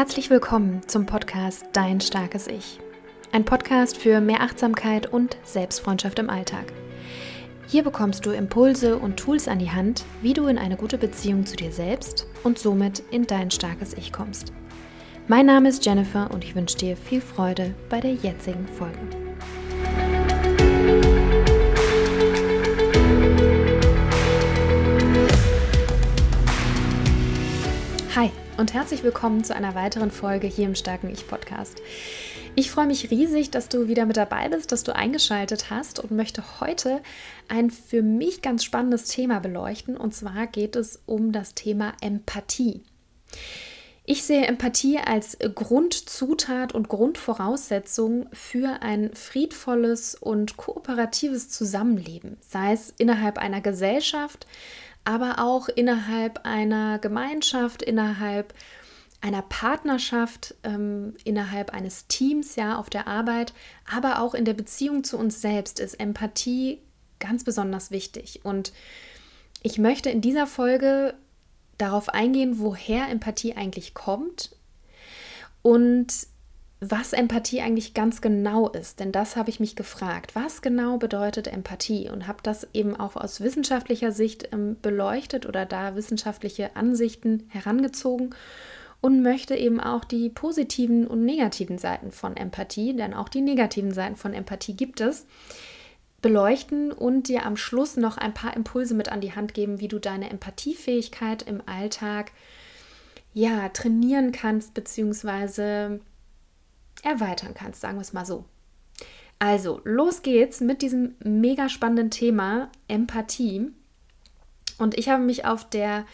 Herzlich willkommen zum Podcast Dein starkes Ich. Ein Podcast für mehr Achtsamkeit und Selbstfreundschaft im Alltag. Hier bekommst du Impulse und Tools an die Hand, wie du in eine gute Beziehung zu dir selbst und somit in dein starkes Ich kommst. Mein Name ist Jennifer und ich wünsche dir viel Freude bei der jetzigen Folge. Und herzlich willkommen zu einer weiteren Folge hier im Starken Ich Podcast. Ich freue mich riesig, dass du wieder mit dabei bist, dass du eingeschaltet hast und möchte heute ein für mich ganz spannendes Thema beleuchten. Und zwar geht es um das Thema Empathie. Ich sehe Empathie als Grundzutat und Grundvoraussetzung für ein friedvolles und kooperatives Zusammenleben, sei es innerhalb einer Gesellschaft, aber auch innerhalb einer Gemeinschaft, innerhalb einer Partnerschaft, ähm, innerhalb eines Teams, ja, auf der Arbeit, aber auch in der Beziehung zu uns selbst ist Empathie ganz besonders wichtig. Und ich möchte in dieser Folge darauf eingehen, woher Empathie eigentlich kommt und was Empathie eigentlich ganz genau ist, denn das habe ich mich gefragt. Was genau bedeutet Empathie? Und habe das eben auch aus wissenschaftlicher Sicht ähm, beleuchtet oder da wissenschaftliche Ansichten herangezogen und möchte eben auch die positiven und negativen Seiten von Empathie, denn auch die negativen Seiten von Empathie gibt es, beleuchten und dir am Schluss noch ein paar Impulse mit an die Hand geben, wie du deine Empathiefähigkeit im Alltag ja trainieren kannst beziehungsweise erweitern kannst, sagen wir es mal so. Also, los geht's mit diesem mega spannenden Thema Empathie. Und ich habe mich auf der,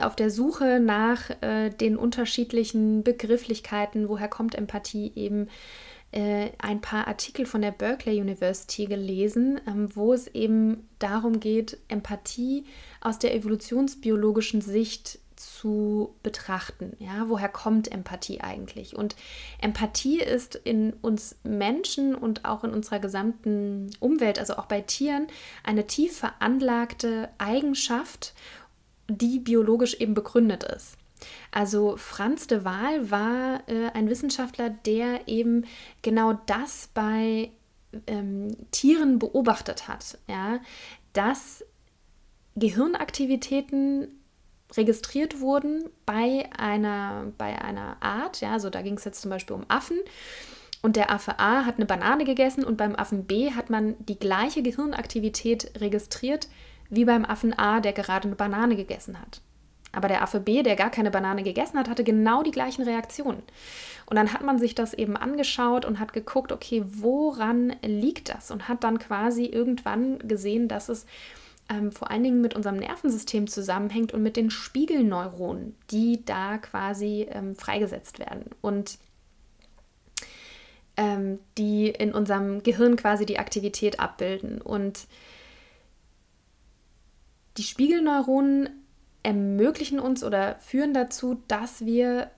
auf der Suche nach äh, den unterschiedlichen Begrifflichkeiten, woher kommt Empathie, eben äh, ein paar Artikel von der Berkeley University gelesen, ähm, wo es eben darum geht, Empathie aus der evolutionsbiologischen Sicht zu betrachten. Ja, woher kommt Empathie eigentlich? Und Empathie ist in uns Menschen und auch in unserer gesamten Umwelt, also auch bei Tieren, eine tief veranlagte Eigenschaft, die biologisch eben begründet ist. Also Franz de Waal war äh, ein Wissenschaftler, der eben genau das bei ähm, Tieren beobachtet hat, ja, dass Gehirnaktivitäten registriert wurden bei einer, bei einer Art. Ja, also da ging es jetzt zum Beispiel um Affen. Und der Affe A hat eine Banane gegessen und beim Affen B hat man die gleiche Gehirnaktivität registriert wie beim Affen A, der gerade eine Banane gegessen hat. Aber der Affe B, der gar keine Banane gegessen hat, hatte genau die gleichen Reaktionen. Und dann hat man sich das eben angeschaut und hat geguckt, okay, woran liegt das? Und hat dann quasi irgendwann gesehen, dass es ähm, vor allen Dingen mit unserem Nervensystem zusammenhängt und mit den Spiegelneuronen, die da quasi ähm, freigesetzt werden und ähm, die in unserem Gehirn quasi die Aktivität abbilden. Und die Spiegelneuronen ermöglichen uns oder führen dazu, dass wir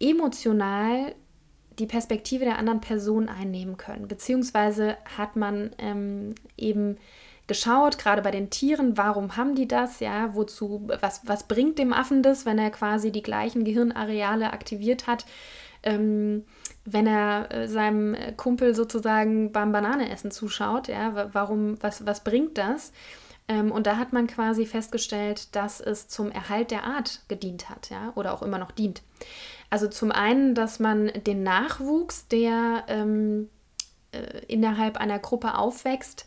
emotional die Perspektive der anderen Person einnehmen können. Beziehungsweise hat man ähm, eben geschaut, gerade bei den Tieren, warum haben die das, ja, wozu, was, was bringt dem Affen das, wenn er quasi die gleichen Gehirnareale aktiviert hat, ähm, wenn er äh, seinem Kumpel sozusagen beim Bananeessen zuschaut, ja, warum, was, was bringt das? Ähm, und da hat man quasi festgestellt, dass es zum Erhalt der Art gedient hat, ja, oder auch immer noch dient. Also zum einen, dass man den Nachwuchs, der ähm, äh, innerhalb einer Gruppe aufwächst,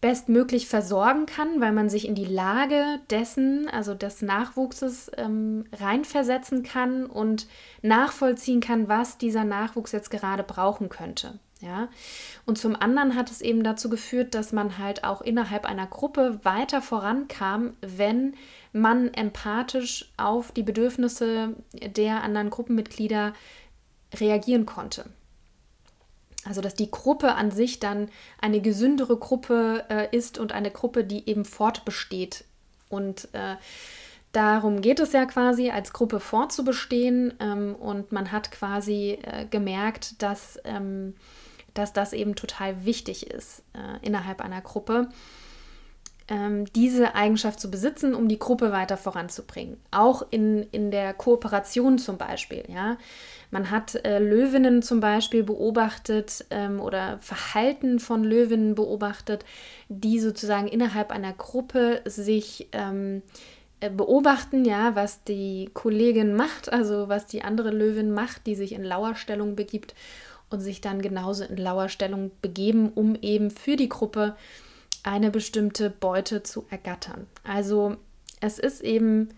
bestmöglich versorgen kann, weil man sich in die Lage dessen, also des Nachwuchses, ähm, reinversetzen kann und nachvollziehen kann, was dieser Nachwuchs jetzt gerade brauchen könnte. Ja? Und zum anderen hat es eben dazu geführt, dass man halt auch innerhalb einer Gruppe weiter vorankam, wenn man empathisch auf die Bedürfnisse der anderen Gruppenmitglieder reagieren konnte. Also dass die Gruppe an sich dann eine gesündere Gruppe äh, ist und eine Gruppe, die eben fortbesteht. Und äh, darum geht es ja quasi, als Gruppe fortzubestehen. Ähm, und man hat quasi äh, gemerkt, dass, ähm, dass das eben total wichtig ist äh, innerhalb einer Gruppe. Ähm, diese Eigenschaft zu besitzen, um die Gruppe weiter voranzubringen. Auch in, in der Kooperation zum Beispiel. Ja? Man hat äh, Löwinnen zum Beispiel beobachtet ähm, oder Verhalten von Löwinnen beobachtet, die sozusagen innerhalb einer Gruppe sich ähm, äh, beobachten, ja, was die Kollegin macht, also was die andere Löwin macht, die sich in Lauerstellung begibt und sich dann genauso in Lauerstellung begeben, um eben für die Gruppe eine bestimmte Beute zu ergattern. Also es ist eben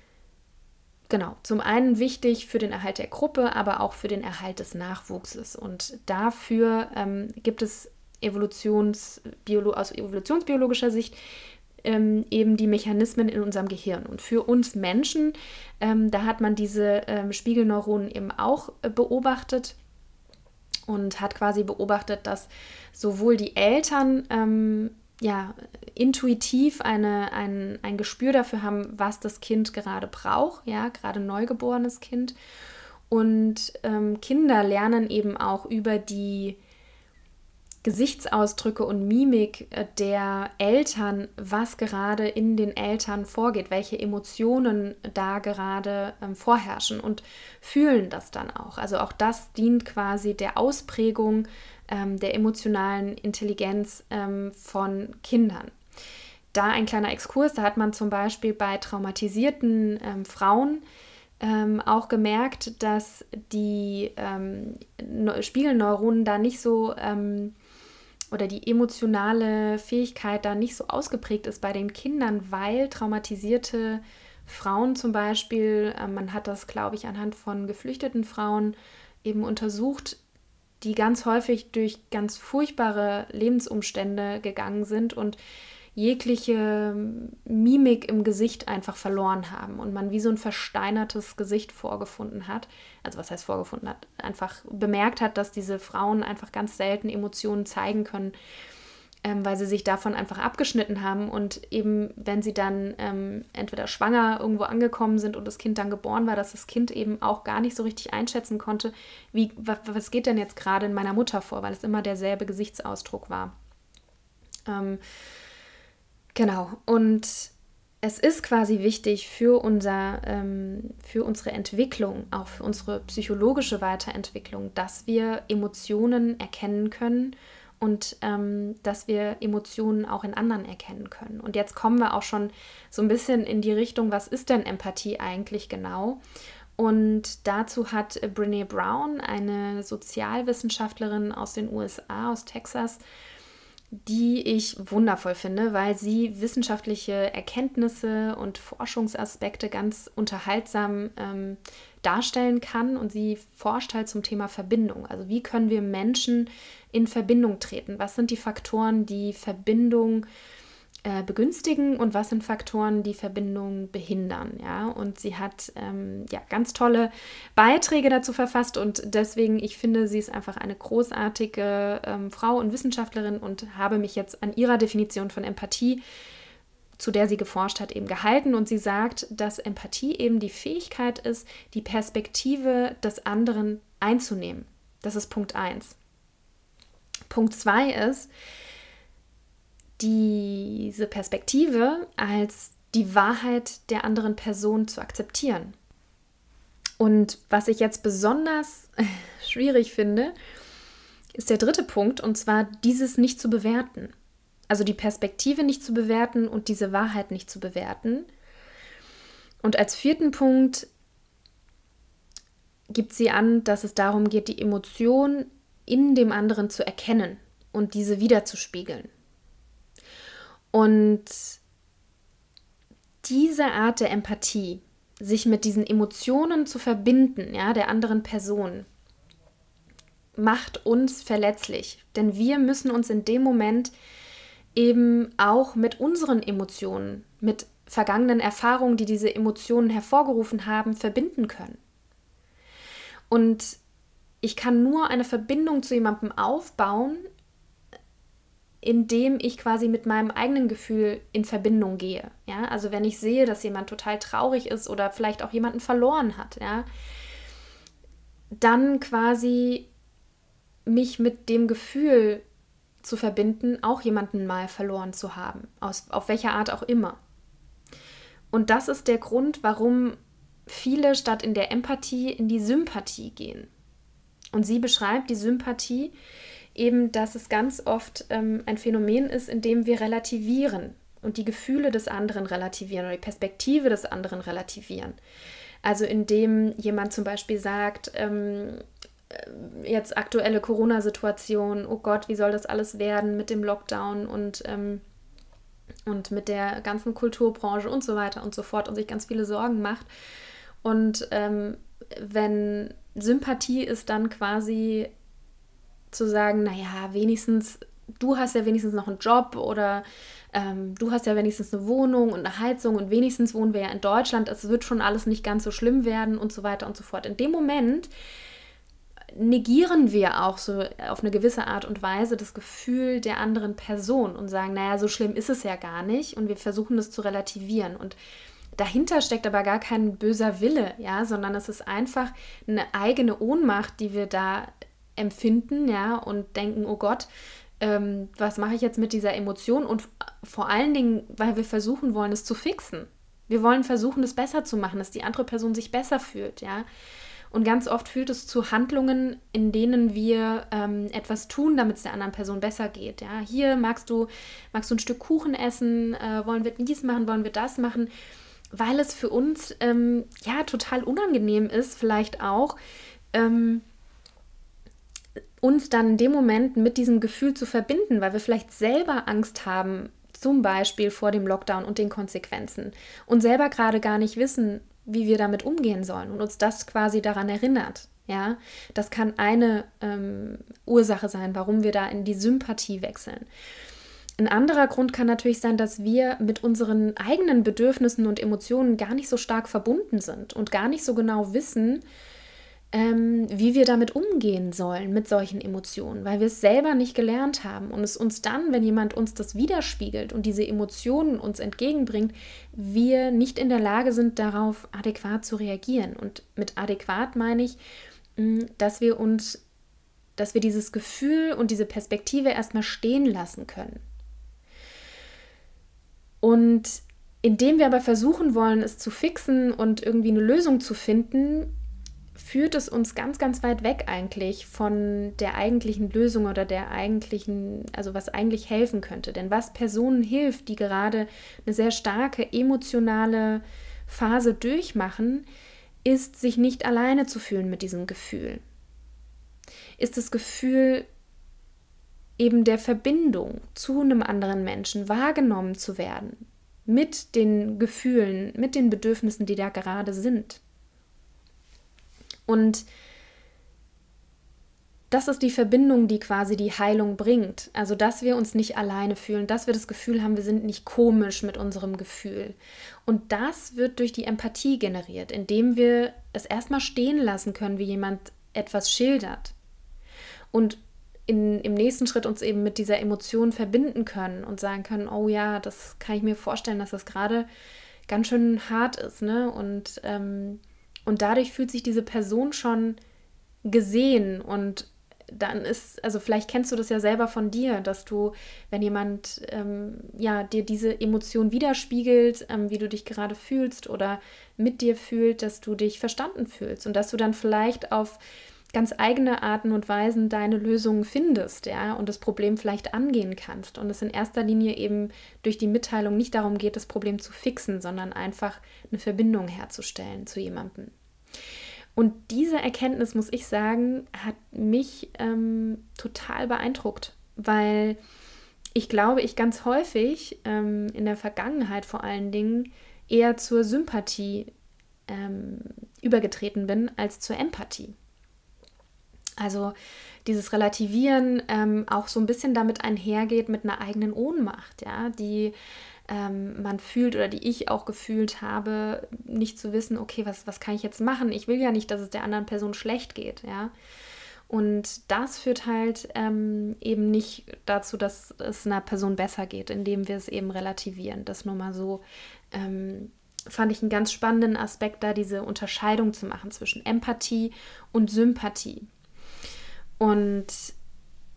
genau zum einen wichtig für den Erhalt der Gruppe, aber auch für den Erhalt des Nachwuchses. Und dafür ähm, gibt es Evolutionsbiolo aus evolutionsbiologischer Sicht ähm, eben die Mechanismen in unserem Gehirn. Und für uns Menschen, ähm, da hat man diese ähm, Spiegelneuronen eben auch äh, beobachtet und hat quasi beobachtet, dass sowohl die Eltern ähm, ja, intuitiv eine, ein, ein Gespür dafür haben, was das Kind gerade braucht, ja, gerade neugeborenes Kind. Und ähm, Kinder lernen eben auch über die Gesichtsausdrücke und Mimik äh, der Eltern, was gerade in den Eltern vorgeht, welche Emotionen da gerade ähm, vorherrschen und fühlen das dann auch. Also auch das dient quasi der Ausprägung ähm, der emotionalen Intelligenz ähm, von Kindern. Da ein kleiner Exkurs, da hat man zum Beispiel bei traumatisierten ähm, Frauen ähm, auch gemerkt, dass die ähm, Spiegelneuronen da nicht so ähm, oder die emotionale Fähigkeit da nicht so ausgeprägt ist bei den Kindern, weil traumatisierte Frauen zum Beispiel, man hat das, glaube ich, anhand von geflüchteten Frauen eben untersucht, die ganz häufig durch ganz furchtbare Lebensumstände gegangen sind und jegliche Mimik im Gesicht einfach verloren haben und man wie so ein versteinertes Gesicht vorgefunden hat. Also was heißt vorgefunden hat? Einfach bemerkt hat, dass diese Frauen einfach ganz selten Emotionen zeigen können ähm, weil sie sich davon einfach abgeschnitten haben und eben, wenn sie dann ähm, entweder schwanger irgendwo angekommen sind und das Kind dann geboren war, dass das Kind eben auch gar nicht so richtig einschätzen konnte, wie, was, geht denn jetzt gerade in meiner Mutter vor, weil es immer derselbe Gesichtsausdruck war. Ähm, genau, und es ist quasi wichtig für, unser, ähm, für unsere Entwicklung, auch für unsere psychologische Weiterentwicklung, dass wir Emotionen erkennen können und ähm, dass wir Emotionen auch in anderen erkennen können. Und jetzt kommen wir auch schon so ein bisschen in die Richtung, was ist denn Empathie eigentlich genau? Und dazu hat Brene Brown, eine Sozialwissenschaftlerin aus den USA, aus Texas, die ich wundervoll finde, weil sie wissenschaftliche Erkenntnisse und Forschungsaspekte ganz unterhaltsam ähm, darstellen kann. Und sie forscht halt zum Thema Verbindung. Also wie können wir Menschen in Verbindung treten? Was sind die Faktoren, die Verbindung äh, begünstigen und was sind Faktoren, die Verbindung behindern? Ja, und sie hat ähm, ja ganz tolle Beiträge dazu verfasst und deswegen, ich finde, sie ist einfach eine großartige ähm, Frau und Wissenschaftlerin und habe mich jetzt an ihrer Definition von Empathie zu der sie geforscht hat, eben gehalten. Und sie sagt, dass Empathie eben die Fähigkeit ist, die Perspektive des anderen einzunehmen. Das ist Punkt 1. Punkt 2 ist, diese Perspektive als die Wahrheit der anderen Person zu akzeptieren. Und was ich jetzt besonders schwierig finde, ist der dritte Punkt, und zwar dieses nicht zu bewerten. Also die Perspektive nicht zu bewerten und diese Wahrheit nicht zu bewerten. Und als vierten Punkt gibt sie an, dass es darum geht, die Emotion in dem anderen zu erkennen und diese wiederzuspiegeln. Und diese Art der Empathie, sich mit diesen Emotionen zu verbinden, ja, der anderen Person, macht uns verletzlich. Denn wir müssen uns in dem Moment eben auch mit unseren Emotionen, mit vergangenen Erfahrungen, die diese Emotionen hervorgerufen haben, verbinden können. Und ich kann nur eine Verbindung zu jemandem aufbauen, indem ich quasi mit meinem eigenen Gefühl in Verbindung gehe. Ja, also wenn ich sehe, dass jemand total traurig ist oder vielleicht auch jemanden verloren hat, ja, dann quasi mich mit dem Gefühl zu verbinden, auch jemanden mal verloren zu haben, aus, auf welcher Art auch immer. Und das ist der Grund, warum viele statt in der Empathie in die Sympathie gehen. Und sie beschreibt die Sympathie eben, dass es ganz oft ähm, ein Phänomen ist, in dem wir relativieren und die Gefühle des anderen relativieren oder die Perspektive des anderen relativieren. Also indem jemand zum Beispiel sagt, ähm, äh, jetzt aktuelle Corona-Situation, oh Gott, wie soll das alles werden mit dem Lockdown und, ähm, und mit der ganzen Kulturbranche und so weiter und so fort und sich ganz viele Sorgen macht. Und ähm, wenn Sympathie ist dann quasi zu sagen, naja, wenigstens, du hast ja wenigstens noch einen Job oder ähm, du hast ja wenigstens eine Wohnung und eine Heizung und wenigstens wohnen wir ja in Deutschland, es wird schon alles nicht ganz so schlimm werden und so weiter und so fort. In dem Moment negieren wir auch so auf eine gewisse Art und Weise das Gefühl der anderen Person und sagen, naja, so schlimm ist es ja gar nicht und wir versuchen das zu relativieren und dahinter steckt aber gar kein böser Wille, ja, sondern es ist einfach eine eigene Ohnmacht, die wir da empfinden, ja, und denken, oh Gott, ähm, was mache ich jetzt mit dieser Emotion? Und vor allen Dingen, weil wir versuchen wollen, es zu fixen. Wir wollen versuchen, es besser zu machen, dass die andere Person sich besser fühlt, ja. Und ganz oft führt es zu Handlungen, in denen wir ähm, etwas tun, damit es der anderen Person besser geht. Ja, hier magst du, magst du ein Stück Kuchen essen, äh, wollen wir dies machen, wollen wir das machen, weil es für uns ähm, ja total unangenehm ist, vielleicht auch. Ähm, uns dann in dem Moment mit diesem Gefühl zu verbinden, weil wir vielleicht selber Angst haben, zum Beispiel vor dem Lockdown und den Konsequenzen und selber gerade gar nicht wissen, wie wir damit umgehen sollen und uns das quasi daran erinnert. Ja, das kann eine ähm, Ursache sein, warum wir da in die Sympathie wechseln. Ein anderer Grund kann natürlich sein, dass wir mit unseren eigenen Bedürfnissen und Emotionen gar nicht so stark verbunden sind und gar nicht so genau wissen, ähm, wie wir damit umgehen sollen mit solchen Emotionen, weil wir es selber nicht gelernt haben und es uns dann, wenn jemand uns das widerspiegelt und diese Emotionen uns entgegenbringt, wir nicht in der Lage sind, darauf adäquat zu reagieren. Und mit adäquat meine ich, mm, dass wir uns, dass wir dieses Gefühl und diese Perspektive erstmal stehen lassen können. Und indem wir aber versuchen wollen, es zu fixen und irgendwie eine Lösung zu finden, führt es uns ganz, ganz weit weg eigentlich von der eigentlichen Lösung oder der eigentlichen, also was eigentlich helfen könnte. Denn was Personen hilft, die gerade eine sehr starke emotionale Phase durchmachen, ist, sich nicht alleine zu fühlen mit diesem Gefühl. Ist das Gefühl eben der Verbindung zu einem anderen Menschen wahrgenommen zu werden, mit den Gefühlen, mit den Bedürfnissen, die da gerade sind. Und das ist die Verbindung, die quasi die Heilung bringt. Also, dass wir uns nicht alleine fühlen, dass wir das Gefühl haben, wir sind nicht komisch mit unserem Gefühl. Und das wird durch die Empathie generiert, indem wir es erstmal stehen lassen können, wie jemand etwas schildert. Und in, im nächsten Schritt uns eben mit dieser Emotion verbinden können und sagen können, oh ja, das kann ich mir vorstellen, dass das gerade ganz schön hart ist, ne? Und ähm, und dadurch fühlt sich diese Person schon gesehen und dann ist, also vielleicht kennst du das ja selber von dir, dass du, wenn jemand ähm, ja dir diese Emotion widerspiegelt, ähm, wie du dich gerade fühlst oder mit dir fühlt, dass du dich verstanden fühlst und dass du dann vielleicht auf ganz eigene Arten und Weisen deine Lösungen findest, ja, und das Problem vielleicht angehen kannst. Und es in erster Linie eben durch die Mitteilung nicht darum geht, das Problem zu fixen, sondern einfach eine Verbindung herzustellen zu jemandem. Und diese Erkenntnis, muss ich sagen, hat mich ähm, total beeindruckt, weil ich glaube, ich ganz häufig ähm, in der Vergangenheit vor allen Dingen eher zur Sympathie ähm, übergetreten bin als zur Empathie. Also dieses Relativieren ähm, auch so ein bisschen damit einhergeht mit einer eigenen Ohnmacht, ja, die ähm, man fühlt oder die ich auch gefühlt habe, nicht zu wissen, okay, was, was kann ich jetzt machen? Ich will ja nicht, dass es der anderen Person schlecht geht, ja. Und das führt halt ähm, eben nicht dazu, dass es einer Person besser geht, indem wir es eben relativieren. Das nur mal so ähm, fand ich einen ganz spannenden Aspekt, da diese Unterscheidung zu machen zwischen Empathie und Sympathie. Und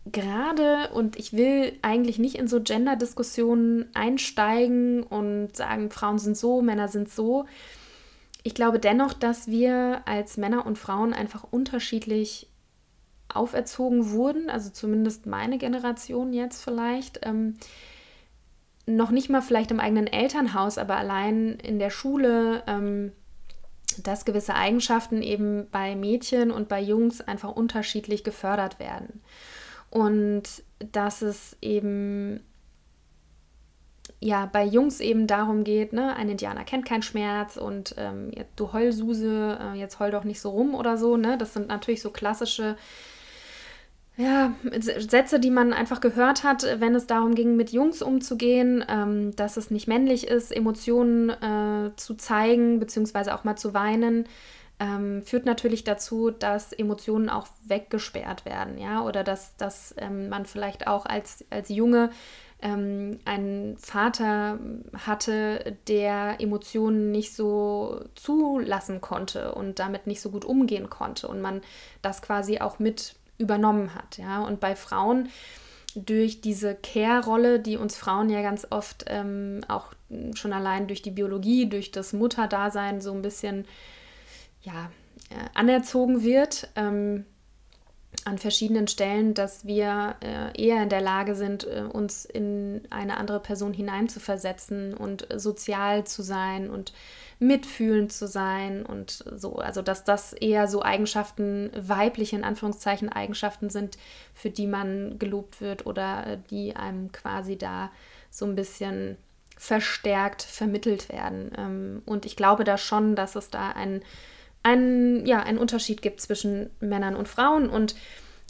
gerade, und ich will eigentlich nicht in so Gender-Diskussionen einsteigen und sagen, Frauen sind so, Männer sind so. Ich glaube dennoch, dass wir als Männer und Frauen einfach unterschiedlich auferzogen wurden, also zumindest meine Generation jetzt vielleicht. Ähm, noch nicht mal vielleicht im eigenen Elternhaus, aber allein in der Schule, ähm, dass gewisse Eigenschaften eben bei Mädchen und bei Jungs einfach unterschiedlich gefördert werden. Und dass es eben ja bei Jungs eben darum geht, ne, ein Indianer kennt keinen Schmerz und ähm, du Heulsuse, äh, jetzt heul doch nicht so rum oder so, ne? Das sind natürlich so klassische ja, Sätze, die man einfach gehört hat, wenn es darum ging, mit Jungs umzugehen, ähm, dass es nicht männlich ist, Emotionen äh, zu zeigen, beziehungsweise auch mal zu weinen ähm, führt natürlich dazu, dass Emotionen auch weggesperrt werden, ja, oder dass, dass ähm, man vielleicht auch als, als Junge ähm, einen Vater hatte, der Emotionen nicht so zulassen konnte und damit nicht so gut umgehen konnte und man das quasi auch mit übernommen hat, ja, und bei Frauen durch diese Care-Rolle, die uns Frauen ja ganz oft ähm, auch schon allein durch die Biologie, durch das Mutterdasein so ein bisschen ja, äh, anerzogen wird ähm, an verschiedenen Stellen, dass wir äh, eher in der Lage sind, äh, uns in eine andere Person hineinzuversetzen und sozial zu sein und mitfühlend zu sein und so. Also dass das eher so Eigenschaften, weibliche in Anführungszeichen Eigenschaften sind, für die man gelobt wird oder äh, die einem quasi da so ein bisschen verstärkt vermittelt werden. Ähm, und ich glaube da schon, dass es da ein ein, ja, einen Unterschied gibt zwischen Männern und Frauen. Und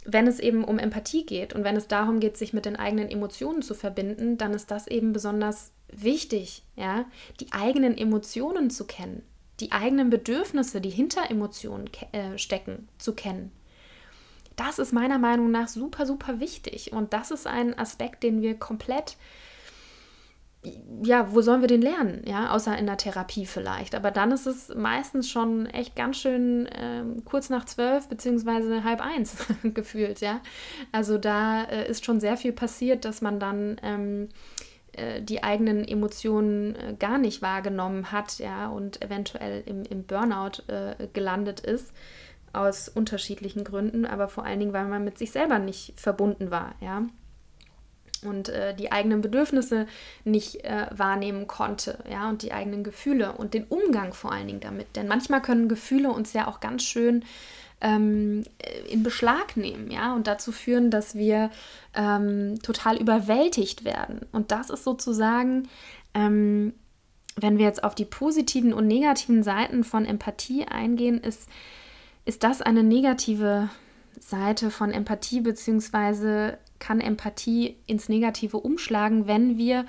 wenn es eben um Empathie geht und wenn es darum geht, sich mit den eigenen Emotionen zu verbinden, dann ist das eben besonders wichtig, ja, die eigenen Emotionen zu kennen, die eigenen Bedürfnisse, die hinter Emotionen äh, stecken, zu kennen. Das ist meiner Meinung nach super, super wichtig. Und das ist ein Aspekt, den wir komplett ja, wo sollen wir den lernen? Ja, außer in der Therapie vielleicht. Aber dann ist es meistens schon echt ganz schön ähm, kurz nach zwölf beziehungsweise halb eins gefühlt, ja. Also da äh, ist schon sehr viel passiert, dass man dann ähm, äh, die eigenen Emotionen äh, gar nicht wahrgenommen hat, ja, und eventuell im, im Burnout äh, gelandet ist aus unterschiedlichen Gründen, aber vor allen Dingen, weil man mit sich selber nicht verbunden war, ja und äh, die eigenen Bedürfnisse nicht äh, wahrnehmen konnte, ja, und die eigenen Gefühle und den Umgang vor allen Dingen damit. Denn manchmal können Gefühle uns ja auch ganz schön ähm, in Beschlag nehmen, ja, und dazu führen, dass wir ähm, total überwältigt werden. Und das ist sozusagen, ähm, wenn wir jetzt auf die positiven und negativen Seiten von Empathie eingehen, ist, ist das eine negative Seite von Empathie, beziehungsweise kann Empathie ins Negative umschlagen, wenn wir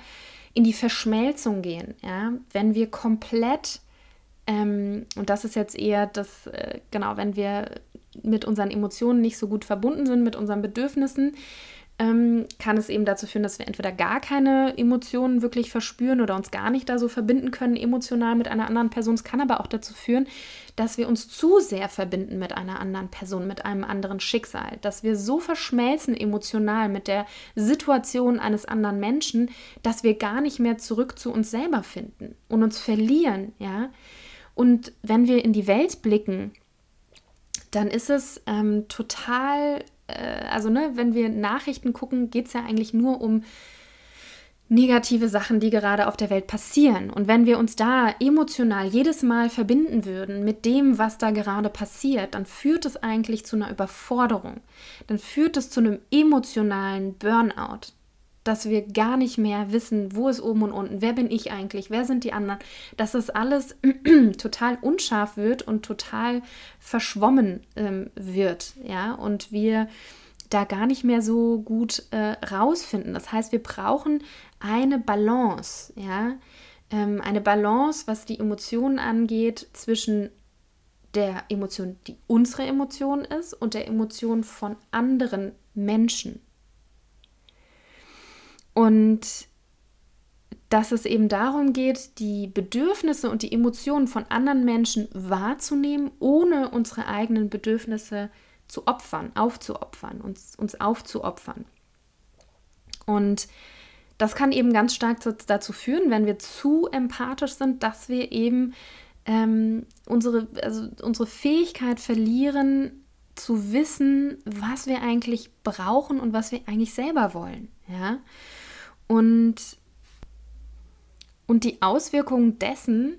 in die Verschmelzung gehen, ja, wenn wir komplett, ähm, und das ist jetzt eher das, äh, genau, wenn wir mit unseren Emotionen nicht so gut verbunden sind, mit unseren Bedürfnissen, ähm, kann es eben dazu führen, dass wir entweder gar keine Emotionen wirklich verspüren oder uns gar nicht da so verbinden können emotional mit einer anderen Person. Es kann aber auch dazu führen, dass wir uns zu sehr verbinden mit einer anderen Person, mit einem anderen Schicksal, dass wir so verschmelzen emotional mit der Situation eines anderen Menschen, dass wir gar nicht mehr zurück zu uns selber finden und uns verlieren, ja. Und wenn wir in die Welt blicken, dann ist es ähm, total äh, also ne, wenn wir Nachrichten gucken, geht es ja eigentlich nur um negative Sachen, die gerade auf der Welt passieren. Und wenn wir uns da emotional jedes Mal verbinden würden mit dem, was da gerade passiert, dann führt es eigentlich zu einer Überforderung. Dann führt es zu einem emotionalen Burnout dass wir gar nicht mehr wissen, wo ist oben und unten, wer bin ich eigentlich, wer sind die anderen, dass das alles total unscharf wird und total verschwommen ähm, wird, ja, und wir da gar nicht mehr so gut äh, rausfinden. Das heißt, wir brauchen eine Balance, ja, ähm, eine Balance, was die Emotionen angeht, zwischen der Emotion, die unsere Emotion ist, und der Emotion von anderen Menschen. Und dass es eben darum geht, die Bedürfnisse und die Emotionen von anderen Menschen wahrzunehmen, ohne unsere eigenen Bedürfnisse zu opfern, aufzuopfern, uns, uns aufzuopfern. Und das kann eben ganz stark dazu führen, wenn wir zu empathisch sind, dass wir eben ähm, unsere, also unsere Fähigkeit verlieren, zu wissen, was wir eigentlich brauchen und was wir eigentlich selber wollen. Ja? Und, und die Auswirkungen dessen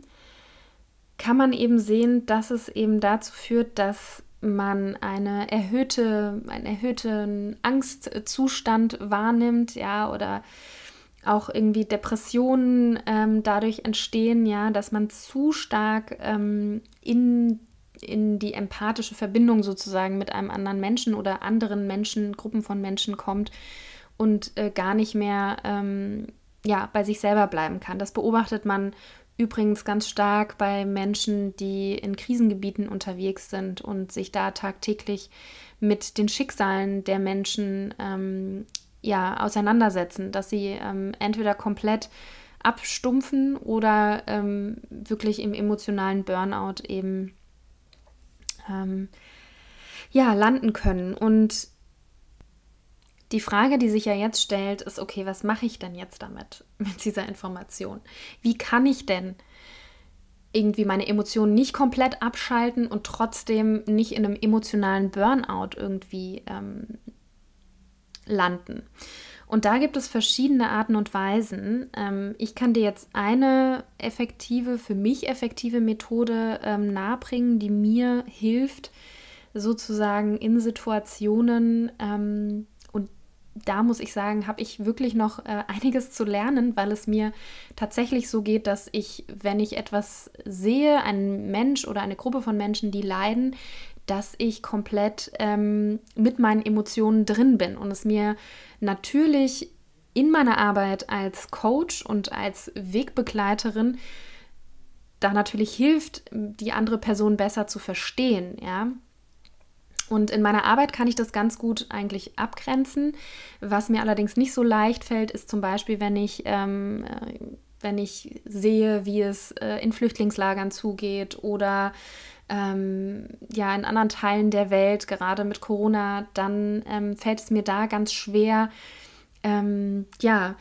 kann man eben sehen, dass es eben dazu führt, dass man eine erhöhte, einen erhöhten Angstzustand wahrnimmt, ja, oder auch irgendwie Depressionen ähm, dadurch entstehen, ja, dass man zu stark ähm, in, in die empathische Verbindung sozusagen mit einem anderen Menschen oder anderen Menschen, Gruppen von Menschen kommt und äh, gar nicht mehr ähm, ja, bei sich selber bleiben kann. Das beobachtet man übrigens ganz stark bei Menschen, die in Krisengebieten unterwegs sind und sich da tagtäglich mit den Schicksalen der Menschen ähm, ja, auseinandersetzen, dass sie ähm, entweder komplett abstumpfen oder ähm, wirklich im emotionalen Burnout eben ähm, ja, landen können. Und die Frage, die sich ja jetzt stellt, ist, okay, was mache ich denn jetzt damit, mit dieser Information? Wie kann ich denn irgendwie meine Emotionen nicht komplett abschalten und trotzdem nicht in einem emotionalen Burnout irgendwie ähm, landen. Und da gibt es verschiedene Arten und Weisen. Ähm, ich kann dir jetzt eine effektive, für mich effektive Methode ähm, nahebringen, die mir hilft, sozusagen in Situationen, ähm, da muss ich sagen, habe ich wirklich noch äh, einiges zu lernen, weil es mir tatsächlich so geht, dass ich, wenn ich etwas sehe, einen Mensch oder eine Gruppe von Menschen, die leiden, dass ich komplett ähm, mit meinen Emotionen drin bin und es mir natürlich in meiner Arbeit als Coach und als Wegbegleiterin da natürlich hilft, die andere Person besser zu verstehen, ja. Und in meiner Arbeit kann ich das ganz gut eigentlich abgrenzen. Was mir allerdings nicht so leicht fällt, ist zum Beispiel, wenn ich, ähm, äh, wenn ich sehe, wie es äh, in Flüchtlingslagern zugeht oder ähm, ja in anderen Teilen der Welt, gerade mit Corona, dann ähm, fällt es mir da ganz schwer, ähm, ja,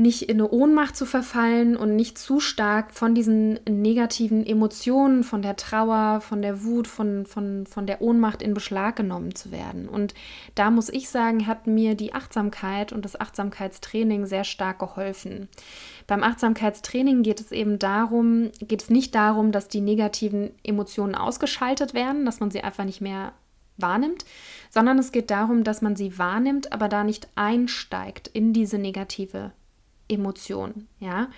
nicht in eine Ohnmacht zu verfallen und nicht zu stark von diesen negativen Emotionen, von der Trauer, von der Wut, von, von, von der Ohnmacht in Beschlag genommen zu werden. Und da muss ich sagen, hat mir die Achtsamkeit und das Achtsamkeitstraining sehr stark geholfen. Beim Achtsamkeitstraining geht es eben darum, geht es nicht darum, dass die negativen Emotionen ausgeschaltet werden, dass man sie einfach nicht mehr wahrnimmt, sondern es geht darum, dass man sie wahrnimmt, aber da nicht einsteigt in diese negative Emotion, ja.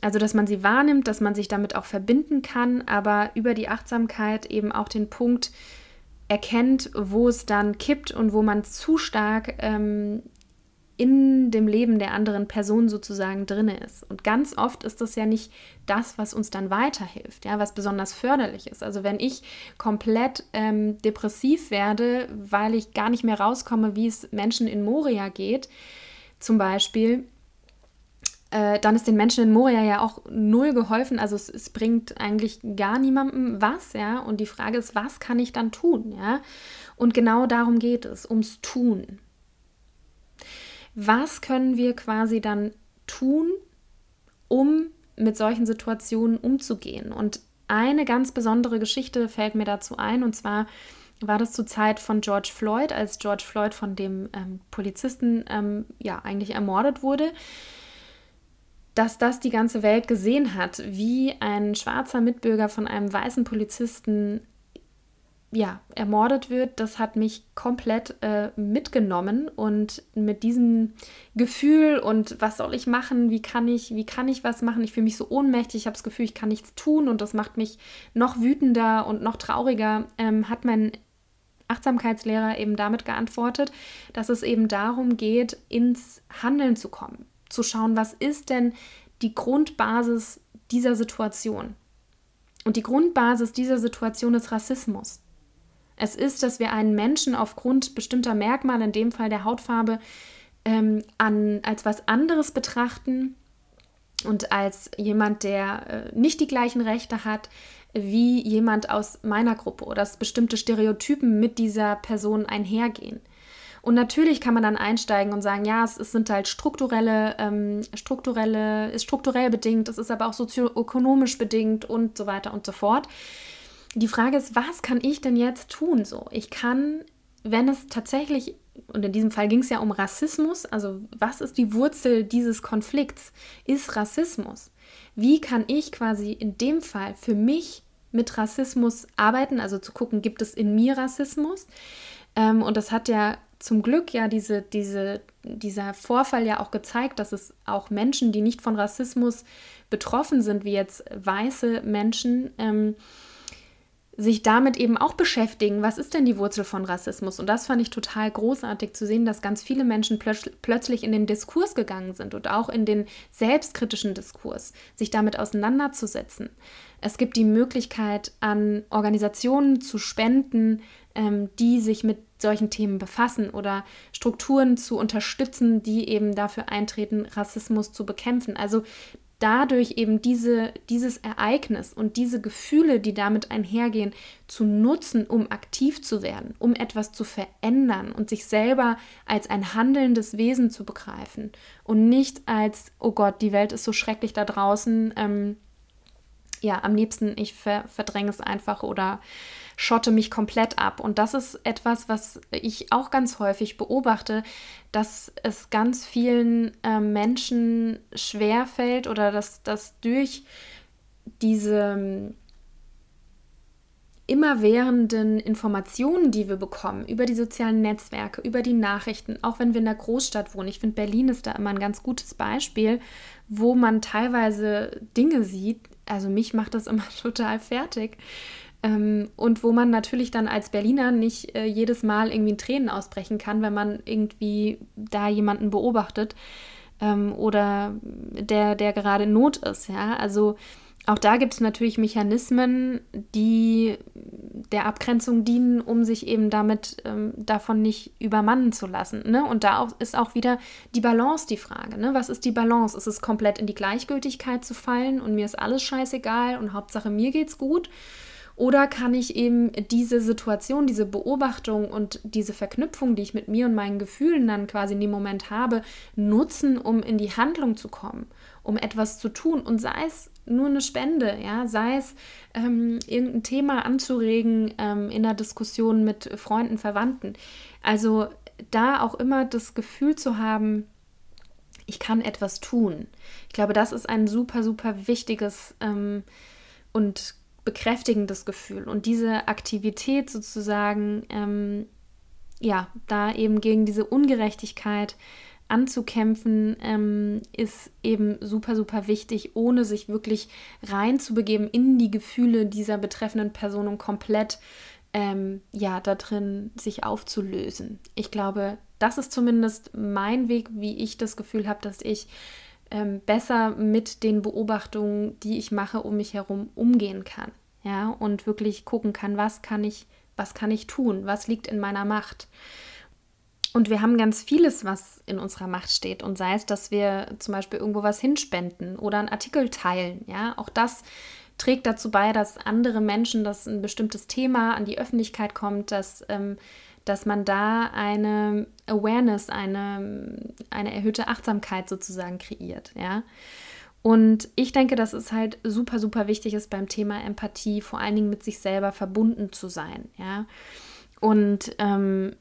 Also, dass man sie wahrnimmt, dass man sich damit auch verbinden kann, aber über die Achtsamkeit eben auch den Punkt erkennt, wo es dann kippt und wo man zu stark ähm, in dem Leben der anderen Person sozusagen drin ist. Und ganz oft ist das ja nicht das, was uns dann weiterhilft, ja, was besonders förderlich ist. Also wenn ich komplett ähm, depressiv werde, weil ich gar nicht mehr rauskomme, wie es Menschen in Moria geht, zum Beispiel, äh, dann ist den Menschen in Moria ja auch null geholfen. Also es, es, bringt eigentlich gar niemandem was, ja. Und die Frage ist, was kann ich dann tun, ja? Und genau darum geht es, ums Tun. Was können wir quasi dann tun, um mit solchen Situationen umzugehen? Und eine ganz besondere Geschichte fällt mir dazu ein, und zwar war das zur Zeit von George Floyd, als George Floyd von dem ähm, Polizisten ähm, ja eigentlich ermordet wurde dass das die ganze Welt gesehen hat, wie ein schwarzer Mitbürger von einem weißen Polizisten ja, ermordet wird, das hat mich komplett äh, mitgenommen und mit diesem Gefühl und was soll ich machen, wie kann ich, wie kann ich was machen, ich fühle mich so ohnmächtig, ich habe das Gefühl, ich kann nichts tun und das macht mich noch wütender und noch trauriger, ähm, hat mein Achtsamkeitslehrer eben damit geantwortet, dass es eben darum geht, ins Handeln zu kommen zu schauen, was ist denn die Grundbasis dieser Situation. Und die Grundbasis dieser Situation ist Rassismus. Es ist, dass wir einen Menschen aufgrund bestimmter Merkmale, in dem Fall der Hautfarbe, ähm, an, als was anderes betrachten und als jemand, der äh, nicht die gleichen Rechte hat wie jemand aus meiner Gruppe oder dass bestimmte Stereotypen mit dieser Person einhergehen. Und natürlich kann man dann einsteigen und sagen, ja, es, es sind halt strukturelle, ähm, strukturelle, ist strukturell bedingt, es ist aber auch sozioökonomisch bedingt und so weiter und so fort. Die Frage ist, was kann ich denn jetzt tun? So, ich kann, wenn es tatsächlich, und in diesem Fall ging es ja um Rassismus, also was ist die Wurzel dieses Konflikts? Ist Rassismus? Wie kann ich quasi in dem Fall für mich mit Rassismus arbeiten, also zu gucken, gibt es in mir Rassismus? Ähm, und das hat ja zum Glück ja diese, diese, dieser Vorfall ja auch gezeigt, dass es auch Menschen, die nicht von Rassismus betroffen sind, wie jetzt weiße Menschen, ähm, sich damit eben auch beschäftigen, was ist denn die Wurzel von Rassismus? Und das fand ich total großartig zu sehen, dass ganz viele Menschen plötz plötzlich in den Diskurs gegangen sind und auch in den selbstkritischen Diskurs, sich damit auseinanderzusetzen. Es gibt die Möglichkeit, an Organisationen zu spenden, ähm, die sich mit solchen Themen befassen oder Strukturen zu unterstützen, die eben dafür eintreten, Rassismus zu bekämpfen. Also dadurch eben diese, dieses Ereignis und diese Gefühle, die damit einhergehen, zu nutzen, um aktiv zu werden, um etwas zu verändern und sich selber als ein handelndes Wesen zu begreifen und nicht als, oh Gott, die Welt ist so schrecklich da draußen, ähm, ja, am liebsten ich ver verdränge es einfach oder schotte mich komplett ab. Und das ist etwas, was ich auch ganz häufig beobachte, dass es ganz vielen äh, Menschen schwerfällt oder dass das durch diese ähm, immerwährenden Informationen, die wir bekommen, über die sozialen Netzwerke, über die Nachrichten, auch wenn wir in der Großstadt wohnen. Ich finde, Berlin ist da immer ein ganz gutes Beispiel, wo man teilweise Dinge sieht. Also mich macht das immer total fertig, ähm, und wo man natürlich dann als Berliner nicht äh, jedes Mal irgendwie in Tränen ausbrechen kann, wenn man irgendwie da jemanden beobachtet ähm, oder der, der gerade in Not ist. Ja, also auch da gibt es natürlich Mechanismen, die der Abgrenzung dienen, um sich eben damit ähm, davon nicht übermannen zu lassen. Ne? Und da auch, ist auch wieder die Balance die Frage. Ne? Was ist die Balance? Ist es komplett in die Gleichgültigkeit zu fallen und mir ist alles scheißegal und Hauptsache mir geht's gut? Oder kann ich eben diese Situation, diese Beobachtung und diese Verknüpfung, die ich mit mir und meinen Gefühlen dann quasi in dem Moment habe, nutzen, um in die Handlung zu kommen, um etwas zu tun und sei es nur eine Spende, ja, sei es ähm, irgendein Thema anzuregen ähm, in der Diskussion mit Freunden, Verwandten. Also da auch immer das Gefühl zu haben, ich kann etwas tun. Ich glaube, das ist ein super, super wichtiges ähm, und bekräftigendes Gefühl. Und diese Aktivität sozusagen, ähm, ja, da eben gegen diese Ungerechtigkeit anzukämpfen, ähm, ist eben super, super wichtig, ohne sich wirklich reinzubegeben in die Gefühle dieser betreffenden Person und komplett ähm, ja, da drin sich aufzulösen. Ich glaube, das ist zumindest mein Weg, wie ich das Gefühl habe, dass ich ähm, besser mit den Beobachtungen, die ich mache, um mich herum umgehen kann. Ja, und wirklich gucken kann, was kann ich, was kann ich tun, was liegt in meiner Macht. Und wir haben ganz vieles, was in unserer Macht steht. Und sei es, dass wir zum Beispiel irgendwo was hinspenden oder einen Artikel teilen. Ja, auch das trägt dazu bei, dass andere Menschen, dass ein bestimmtes Thema an die Öffentlichkeit kommt, dass ähm, dass man da eine Awareness, eine, eine erhöhte Achtsamkeit sozusagen kreiert, ja. Und ich denke, dass es halt super, super wichtig ist beim Thema Empathie, vor allen Dingen mit sich selber verbunden zu sein, ja. Und ähm,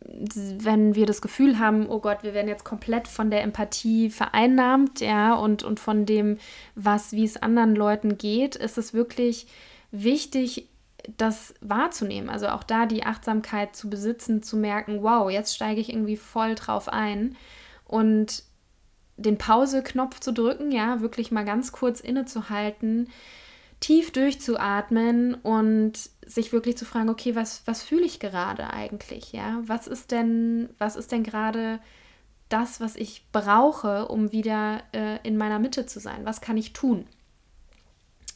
wenn wir das Gefühl haben, oh Gott, wir werden jetzt komplett von der Empathie vereinnahmt, ja, und, und von dem, was, wie es anderen Leuten geht, ist es wirklich wichtig, das wahrzunehmen. Also auch da die Achtsamkeit zu besitzen, zu merken, wow, jetzt steige ich irgendwie voll drauf ein und den Pause-Knopf zu drücken, ja, wirklich mal ganz kurz innezuhalten, tief durchzuatmen und sich wirklich zu fragen, okay, was, was fühle ich gerade eigentlich, ja? Was ist denn, was ist denn gerade das, was ich brauche, um wieder äh, in meiner Mitte zu sein? Was kann ich tun?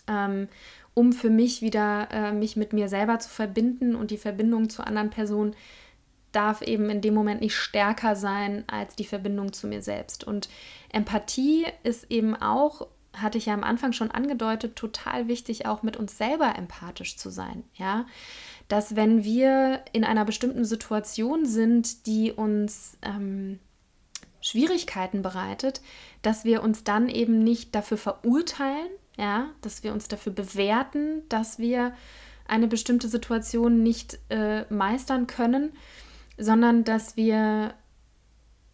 Ähm, um für mich wieder äh, mich mit mir selber zu verbinden und die Verbindung zu anderen Personen darf eben in dem Moment nicht stärker sein als die Verbindung zu mir selbst. Und Empathie ist eben auch, hatte ich ja am Anfang schon angedeutet, total wichtig, auch mit uns selber empathisch zu sein. Ja, dass wenn wir in einer bestimmten Situation sind, die uns ähm, Schwierigkeiten bereitet, dass wir uns dann eben nicht dafür verurteilen, ja, dass wir uns dafür bewerten, dass wir eine bestimmte Situation nicht äh, meistern können, sondern dass wir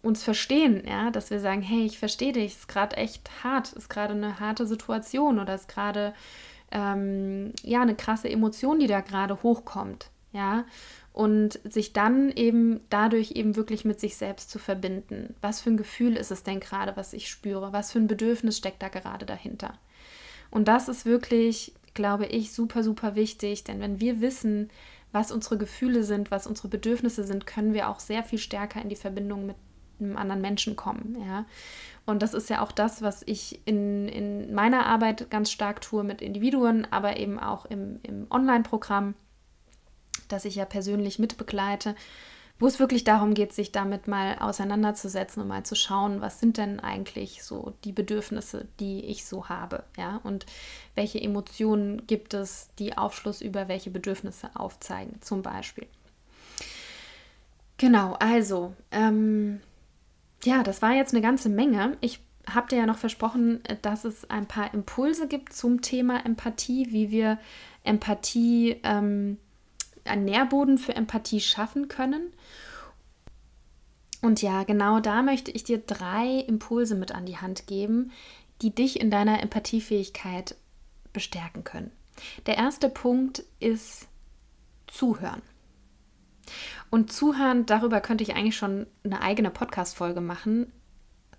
uns verstehen, ja, dass wir sagen, hey, ich verstehe dich, ist gerade echt hart, ist gerade eine harte Situation oder ist gerade ähm, ja eine krasse Emotion, die da gerade hochkommt, ja, und sich dann eben dadurch eben wirklich mit sich selbst zu verbinden. Was für ein Gefühl ist es denn gerade, was ich spüre? Was für ein Bedürfnis steckt da gerade dahinter? Und das ist wirklich, glaube ich, super, super wichtig, denn wenn wir wissen, was unsere Gefühle sind, was unsere Bedürfnisse sind, können wir auch sehr viel stärker in die Verbindung mit einem anderen Menschen kommen. Ja? Und das ist ja auch das, was ich in, in meiner Arbeit ganz stark tue mit Individuen, aber eben auch im, im Online-Programm, das ich ja persönlich mitbegleite, wo es wirklich darum geht, sich damit mal auseinanderzusetzen und mal zu schauen, was sind denn eigentlich so die Bedürfnisse, die ich so habe, ja, und welche Emotionen gibt es, die Aufschluss über welche Bedürfnisse aufzeigen, zum Beispiel. Genau, also, ähm, ja, das war jetzt eine ganze Menge. Ich habe dir ja noch versprochen, dass es ein paar Impulse gibt zum Thema Empathie, wie wir Empathie ähm, einen Nährboden für Empathie schaffen können. Und ja, genau da möchte ich dir drei Impulse mit an die Hand geben, die dich in deiner Empathiefähigkeit bestärken können. Der erste Punkt ist Zuhören. Und Zuhören, darüber könnte ich eigentlich schon eine eigene Podcast-Folge machen.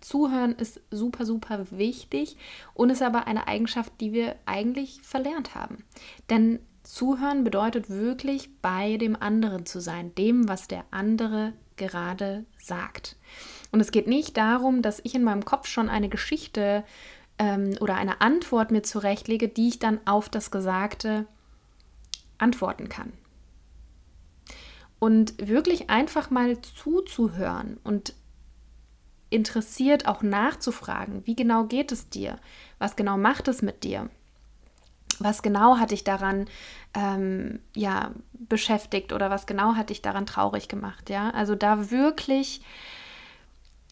Zuhören ist super, super wichtig und ist aber eine Eigenschaft, die wir eigentlich verlernt haben. Denn Zuhören bedeutet wirklich bei dem anderen zu sein, dem, was der andere gerade sagt. Und es geht nicht darum, dass ich in meinem Kopf schon eine Geschichte ähm, oder eine Antwort mir zurechtlege, die ich dann auf das Gesagte antworten kann. Und wirklich einfach mal zuzuhören und interessiert auch nachzufragen, wie genau geht es dir? Was genau macht es mit dir? Was genau hat dich daran ähm, ja, beschäftigt oder was genau hat dich daran traurig gemacht, ja? Also da wirklich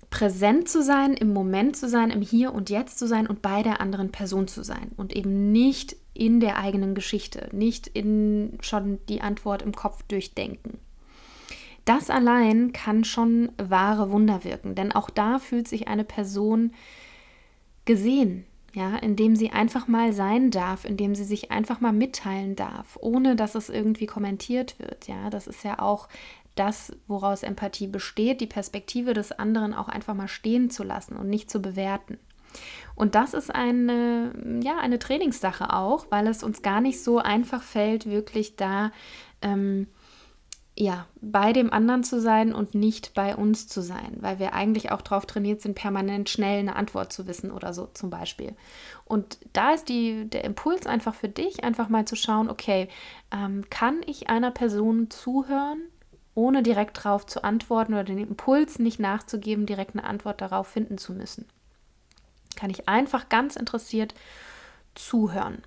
präsent zu sein, im Moment zu sein, im Hier und Jetzt zu sein und bei der anderen Person zu sein und eben nicht in der eigenen Geschichte, nicht in schon die Antwort im Kopf durchdenken. Das allein kann schon wahre Wunder wirken, denn auch da fühlt sich eine Person gesehen, ja, indem sie einfach mal sein darf, indem sie sich einfach mal mitteilen darf, ohne dass es irgendwie kommentiert wird. Ja, das ist ja auch das, woraus Empathie besteht, die Perspektive des anderen auch einfach mal stehen zu lassen und nicht zu bewerten. Und das ist eine, ja, eine Trainingssache auch, weil es uns gar nicht so einfach fällt, wirklich da ähm, ja, bei dem anderen zu sein und nicht bei uns zu sein, weil wir eigentlich auch darauf trainiert sind, permanent schnell eine Antwort zu wissen oder so zum Beispiel. Und da ist die, der Impuls einfach für dich, einfach mal zu schauen, okay, ähm, kann ich einer Person zuhören, ohne direkt darauf zu antworten oder den Impuls nicht nachzugeben, direkt eine Antwort darauf finden zu müssen? Kann ich einfach ganz interessiert zuhören.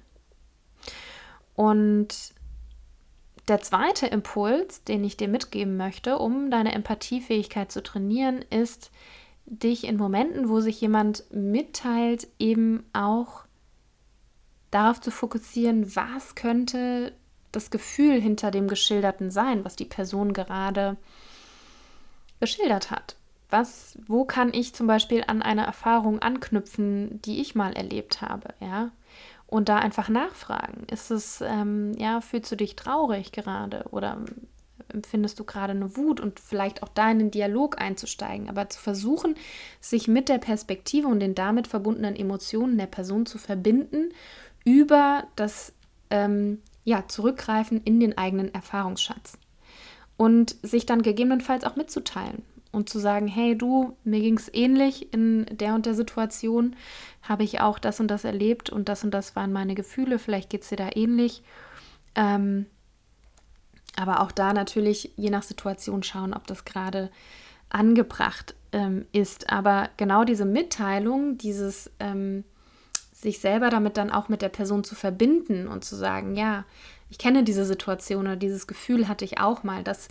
Und der zweite Impuls, den ich dir mitgeben möchte, um deine Empathiefähigkeit zu trainieren, ist, dich in Momenten, wo sich jemand mitteilt, eben auch darauf zu fokussieren, was könnte das Gefühl hinter dem Geschilderten sein, was die Person gerade geschildert hat. Was, wo kann ich zum Beispiel an eine Erfahrung anknüpfen, die ich mal erlebt habe, ja? Und da einfach nachfragen. Ist es, ähm, ja, fühlst du dich traurig gerade oder empfindest du gerade eine Wut und vielleicht auch da in den Dialog einzusteigen, aber zu versuchen, sich mit der Perspektive und den damit verbundenen Emotionen der Person zu verbinden über das ähm, ja, Zurückgreifen in den eigenen Erfahrungsschatz und sich dann gegebenenfalls auch mitzuteilen und zu sagen, hey du, mir ging es ähnlich in der und der Situation, habe ich auch das und das erlebt und das und das waren meine Gefühle, vielleicht geht es dir da ähnlich. Ähm, Aber auch da natürlich je nach Situation schauen, ob das gerade angebracht ähm, ist. Aber genau diese Mitteilung, dieses ähm, sich selber damit dann auch mit der Person zu verbinden und zu sagen, ja, ich kenne diese Situation oder dieses Gefühl hatte ich auch mal, das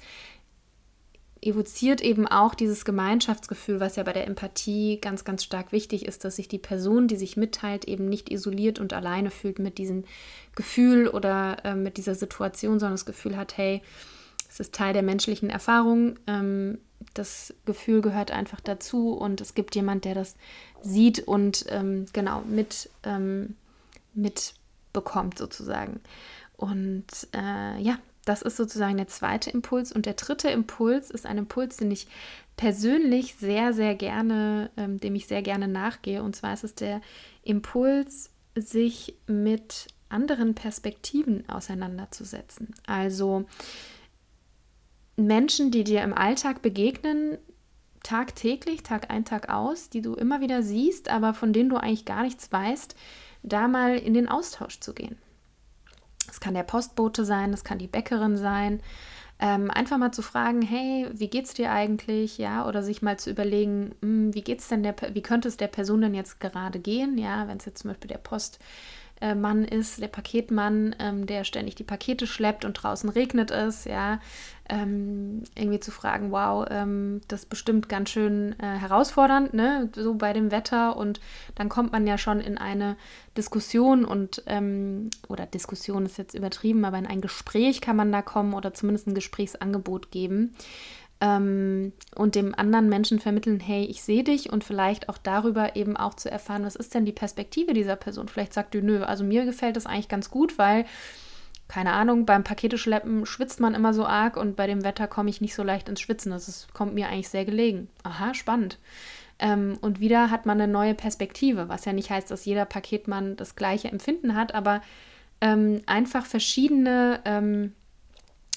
evoziert eben auch dieses Gemeinschaftsgefühl, was ja bei der Empathie ganz, ganz stark wichtig ist, dass sich die Person, die sich mitteilt, eben nicht isoliert und alleine fühlt mit diesem Gefühl oder äh, mit dieser Situation, sondern das Gefühl hat, hey, es ist Teil der menschlichen Erfahrung, ähm, das Gefühl gehört einfach dazu und es gibt jemand, der das sieht und ähm, genau mit, ähm, mitbekommt sozusagen. Und äh, ja, das ist sozusagen der zweite Impuls. Und der dritte Impuls ist ein Impuls, den ich persönlich sehr, sehr gerne, ähm, dem ich sehr gerne nachgehe. Und zwar ist es der Impuls, sich mit anderen Perspektiven auseinanderzusetzen. Also Menschen, die dir im Alltag begegnen, tagtäglich, Tag ein, Tag aus, die du immer wieder siehst, aber von denen du eigentlich gar nichts weißt, da mal in den Austausch zu gehen. Das kann der Postbote sein, das kann die Bäckerin sein. Ähm, einfach mal zu fragen, hey, wie geht's dir eigentlich, ja, oder sich mal zu überlegen, mh, hm, wie geht's denn der, wie könnte es der Person denn jetzt gerade gehen, ja, wenn es jetzt zum Beispiel der Post äh, Mann ist, der Paketmann, ähm, der ständig die Pakete schleppt und draußen regnet es, ja, ähm, irgendwie zu fragen, wow, ähm, das ist bestimmt ganz schön äh, herausfordernd, ne, so bei dem Wetter. Und dann kommt man ja schon in eine Diskussion und, ähm, oder Diskussion ist jetzt übertrieben, aber in ein Gespräch kann man da kommen oder zumindest ein Gesprächsangebot geben ähm, und dem anderen Menschen vermitteln, hey, ich sehe dich und vielleicht auch darüber eben auch zu erfahren, was ist denn die Perspektive dieser Person. Vielleicht sagt du, nö, also mir gefällt das eigentlich ganz gut, weil, keine Ahnung, beim Paketeschleppen schwitzt man immer so arg und bei dem Wetter komme ich nicht so leicht ins Schwitzen. Das ist, kommt mir eigentlich sehr gelegen. Aha, spannend. Ähm, und wieder hat man eine neue Perspektive, was ja nicht heißt, dass jeder Paketmann das gleiche Empfinden hat, aber ähm, einfach verschiedene ähm,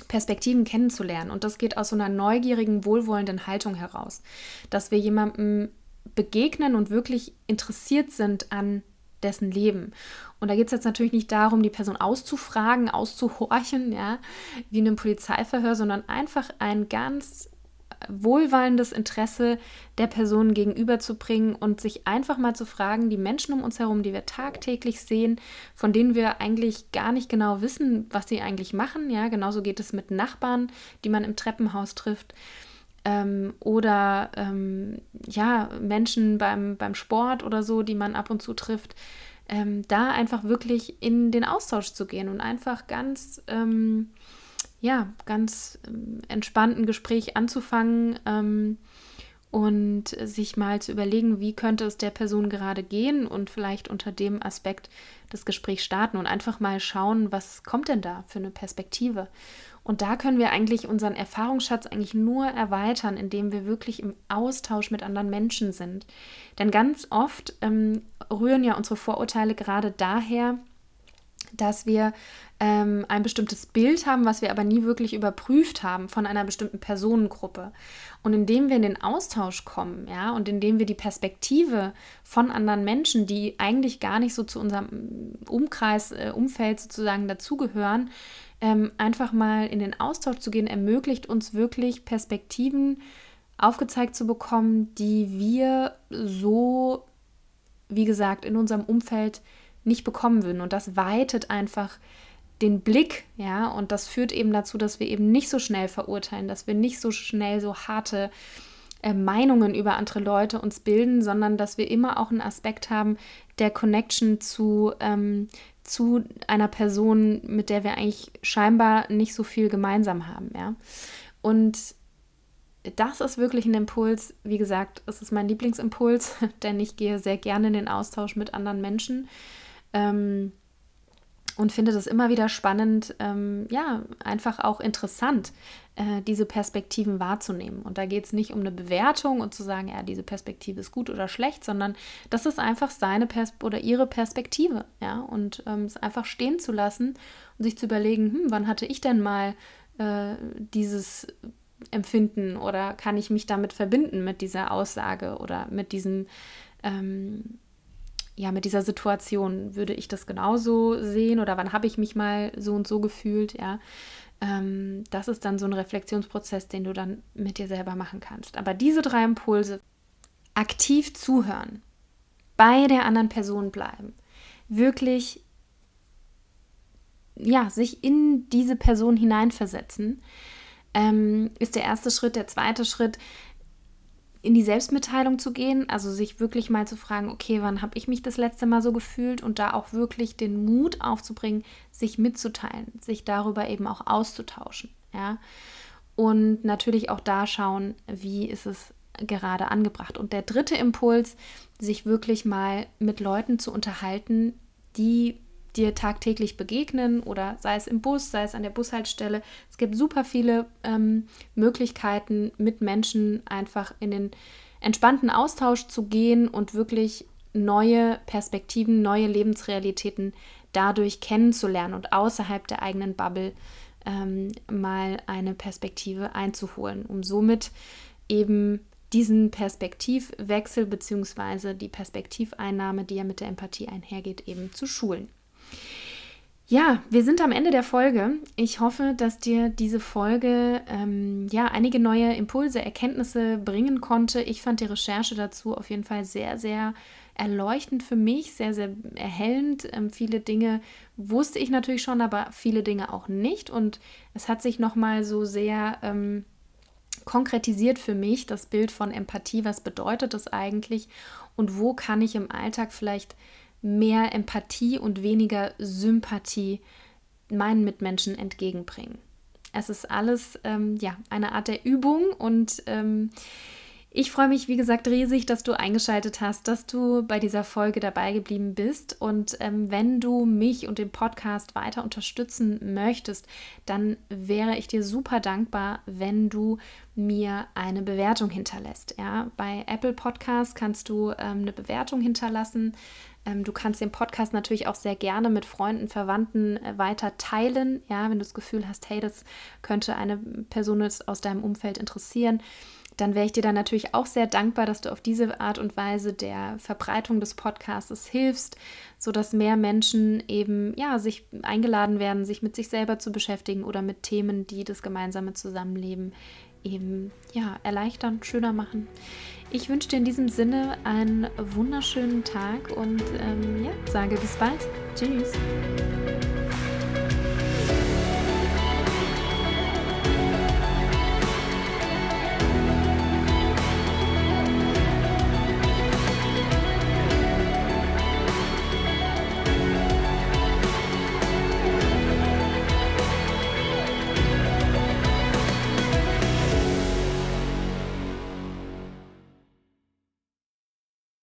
Perspektiven kennenzulernen. Und das geht aus so einer neugierigen, wohlwollenden Haltung heraus, dass wir jemandem begegnen und wirklich interessiert sind an dessen Leben. Und da geht es jetzt natürlich nicht darum, die Person auszufragen, auszuhorchen, ja, wie in einem Polizeiverhör, sondern einfach ein ganz wohlwollendes Interesse der Person gegenüberzubringen und sich einfach mal zu fragen, die Menschen um uns herum, die wir tagtäglich sehen, von denen wir eigentlich gar nicht genau wissen, was sie eigentlich machen. Ja, genauso geht es mit Nachbarn, die man im Treppenhaus trifft. Ähm, oder ähm, ja, Menschen beim, beim Sport oder so, die man ab und zu trifft. Ähm, da einfach wirklich in den Austausch zu gehen und einfach ganz ähm, ja, ganz ähm, entspannten Gespräch anzufangen ähm, und sich mal zu überlegen, wie könnte es der Person gerade gehen und vielleicht unter dem Aspekt das Gespräch starten und einfach mal schauen, was kommt denn da für eine Perspektive. Und da können wir eigentlich unseren Erfahrungsschatz eigentlich nur erweitern, indem wir wirklich im Austausch mit anderen Menschen sind. Denn ganz oft ähm, rühren ja unsere Vorurteile gerade daher, dass wir ähm, ein bestimmtes Bild haben, was wir aber nie wirklich überprüft haben von einer bestimmten Personengruppe. Und indem wir in den Austausch kommen, ja, und indem wir die Perspektive von anderen Menschen, die eigentlich gar nicht so zu unserem Umkreis, äh, Umfeld sozusagen dazugehören, ähm, einfach mal in den Austausch zu gehen, ermöglicht uns wirklich Perspektiven aufgezeigt zu bekommen, die wir so, wie gesagt, in unserem Umfeld nicht bekommen würden. Und das weitet einfach den Blick, ja, und das führt eben dazu, dass wir eben nicht so schnell verurteilen, dass wir nicht so schnell so harte äh, Meinungen über andere Leute uns bilden, sondern dass wir immer auch einen Aspekt haben der Connection zu, ähm, zu einer Person, mit der wir eigentlich scheinbar nicht so viel gemeinsam haben, ja. Und das ist wirklich ein Impuls. Wie gesagt, es ist mein Lieblingsimpuls, denn ich gehe sehr gerne in den Austausch mit anderen Menschen. Ähm, und finde das immer wieder spannend, ähm, ja, einfach auch interessant, äh, diese Perspektiven wahrzunehmen. Und da geht es nicht um eine Bewertung und zu sagen, ja, diese Perspektive ist gut oder schlecht, sondern das ist einfach seine Pers oder ihre Perspektive, ja, und ähm, es einfach stehen zu lassen und sich zu überlegen, hm, wann hatte ich denn mal äh, dieses Empfinden oder kann ich mich damit verbinden mit dieser Aussage oder mit diesem ähm, ja, mit dieser Situation würde ich das genauso sehen oder wann habe ich mich mal so und so gefühlt, ja. Ähm, das ist dann so ein Reflexionsprozess, den du dann mit dir selber machen kannst. Aber diese drei Impulse, aktiv zuhören, bei der anderen Person bleiben, wirklich ja, sich in diese Person hineinversetzen, ähm, ist der erste Schritt. Der zweite Schritt, in die Selbstmitteilung zu gehen, also sich wirklich mal zu fragen, okay, wann habe ich mich das letzte Mal so gefühlt und da auch wirklich den Mut aufzubringen, sich mitzuteilen, sich darüber eben auch auszutauschen, ja. Und natürlich auch da schauen, wie ist es gerade angebracht. Und der dritte Impuls, sich wirklich mal mit Leuten zu unterhalten, die dir tagtäglich begegnen oder sei es im Bus, sei es an der Bushaltestelle. Es gibt super viele ähm, Möglichkeiten, mit Menschen einfach in den entspannten Austausch zu gehen und wirklich neue Perspektiven, neue Lebensrealitäten dadurch kennenzulernen und außerhalb der eigenen Bubble ähm, mal eine Perspektive einzuholen, um somit eben diesen Perspektivwechsel bzw. die Perspektiveinnahme, die ja mit der Empathie einhergeht, eben zu schulen. Ja, wir sind am Ende der Folge. Ich hoffe, dass dir diese Folge ähm, ja einige neue Impulse, Erkenntnisse bringen konnte. Ich fand die Recherche dazu auf jeden Fall sehr, sehr erleuchtend für mich, sehr, sehr erhellend. Ähm, viele Dinge wusste ich natürlich schon, aber viele Dinge auch nicht. Und es hat sich nochmal so sehr ähm, konkretisiert für mich das Bild von Empathie. Was bedeutet das eigentlich? Und wo kann ich im Alltag vielleicht mehr Empathie und weniger Sympathie meinen Mitmenschen entgegenbringen. Es ist alles ähm, ja eine Art der Übung und ähm, ich freue mich, wie gesagt, riesig, dass du eingeschaltet hast, dass du bei dieser Folge dabei geblieben bist. Und ähm, wenn du mich und den Podcast weiter unterstützen möchtest, dann wäre ich dir super dankbar, wenn du mir eine Bewertung hinterlässt. Ja, bei Apple Podcast kannst du ähm, eine Bewertung hinterlassen. Ähm, du kannst den Podcast natürlich auch sehr gerne mit Freunden, Verwandten äh, weiter teilen. Ja, wenn du das Gefühl hast, hey, das könnte eine Person aus deinem Umfeld interessieren dann wäre ich dir dann natürlich auch sehr dankbar, dass du auf diese Art und Weise der Verbreitung des Podcasts hilfst, sodass mehr Menschen eben ja sich eingeladen werden, sich mit sich selber zu beschäftigen oder mit Themen, die das gemeinsame Zusammenleben eben ja erleichtern, schöner machen. Ich wünsche dir in diesem Sinne einen wunderschönen Tag und ähm, ja, sage bis bald. Tschüss.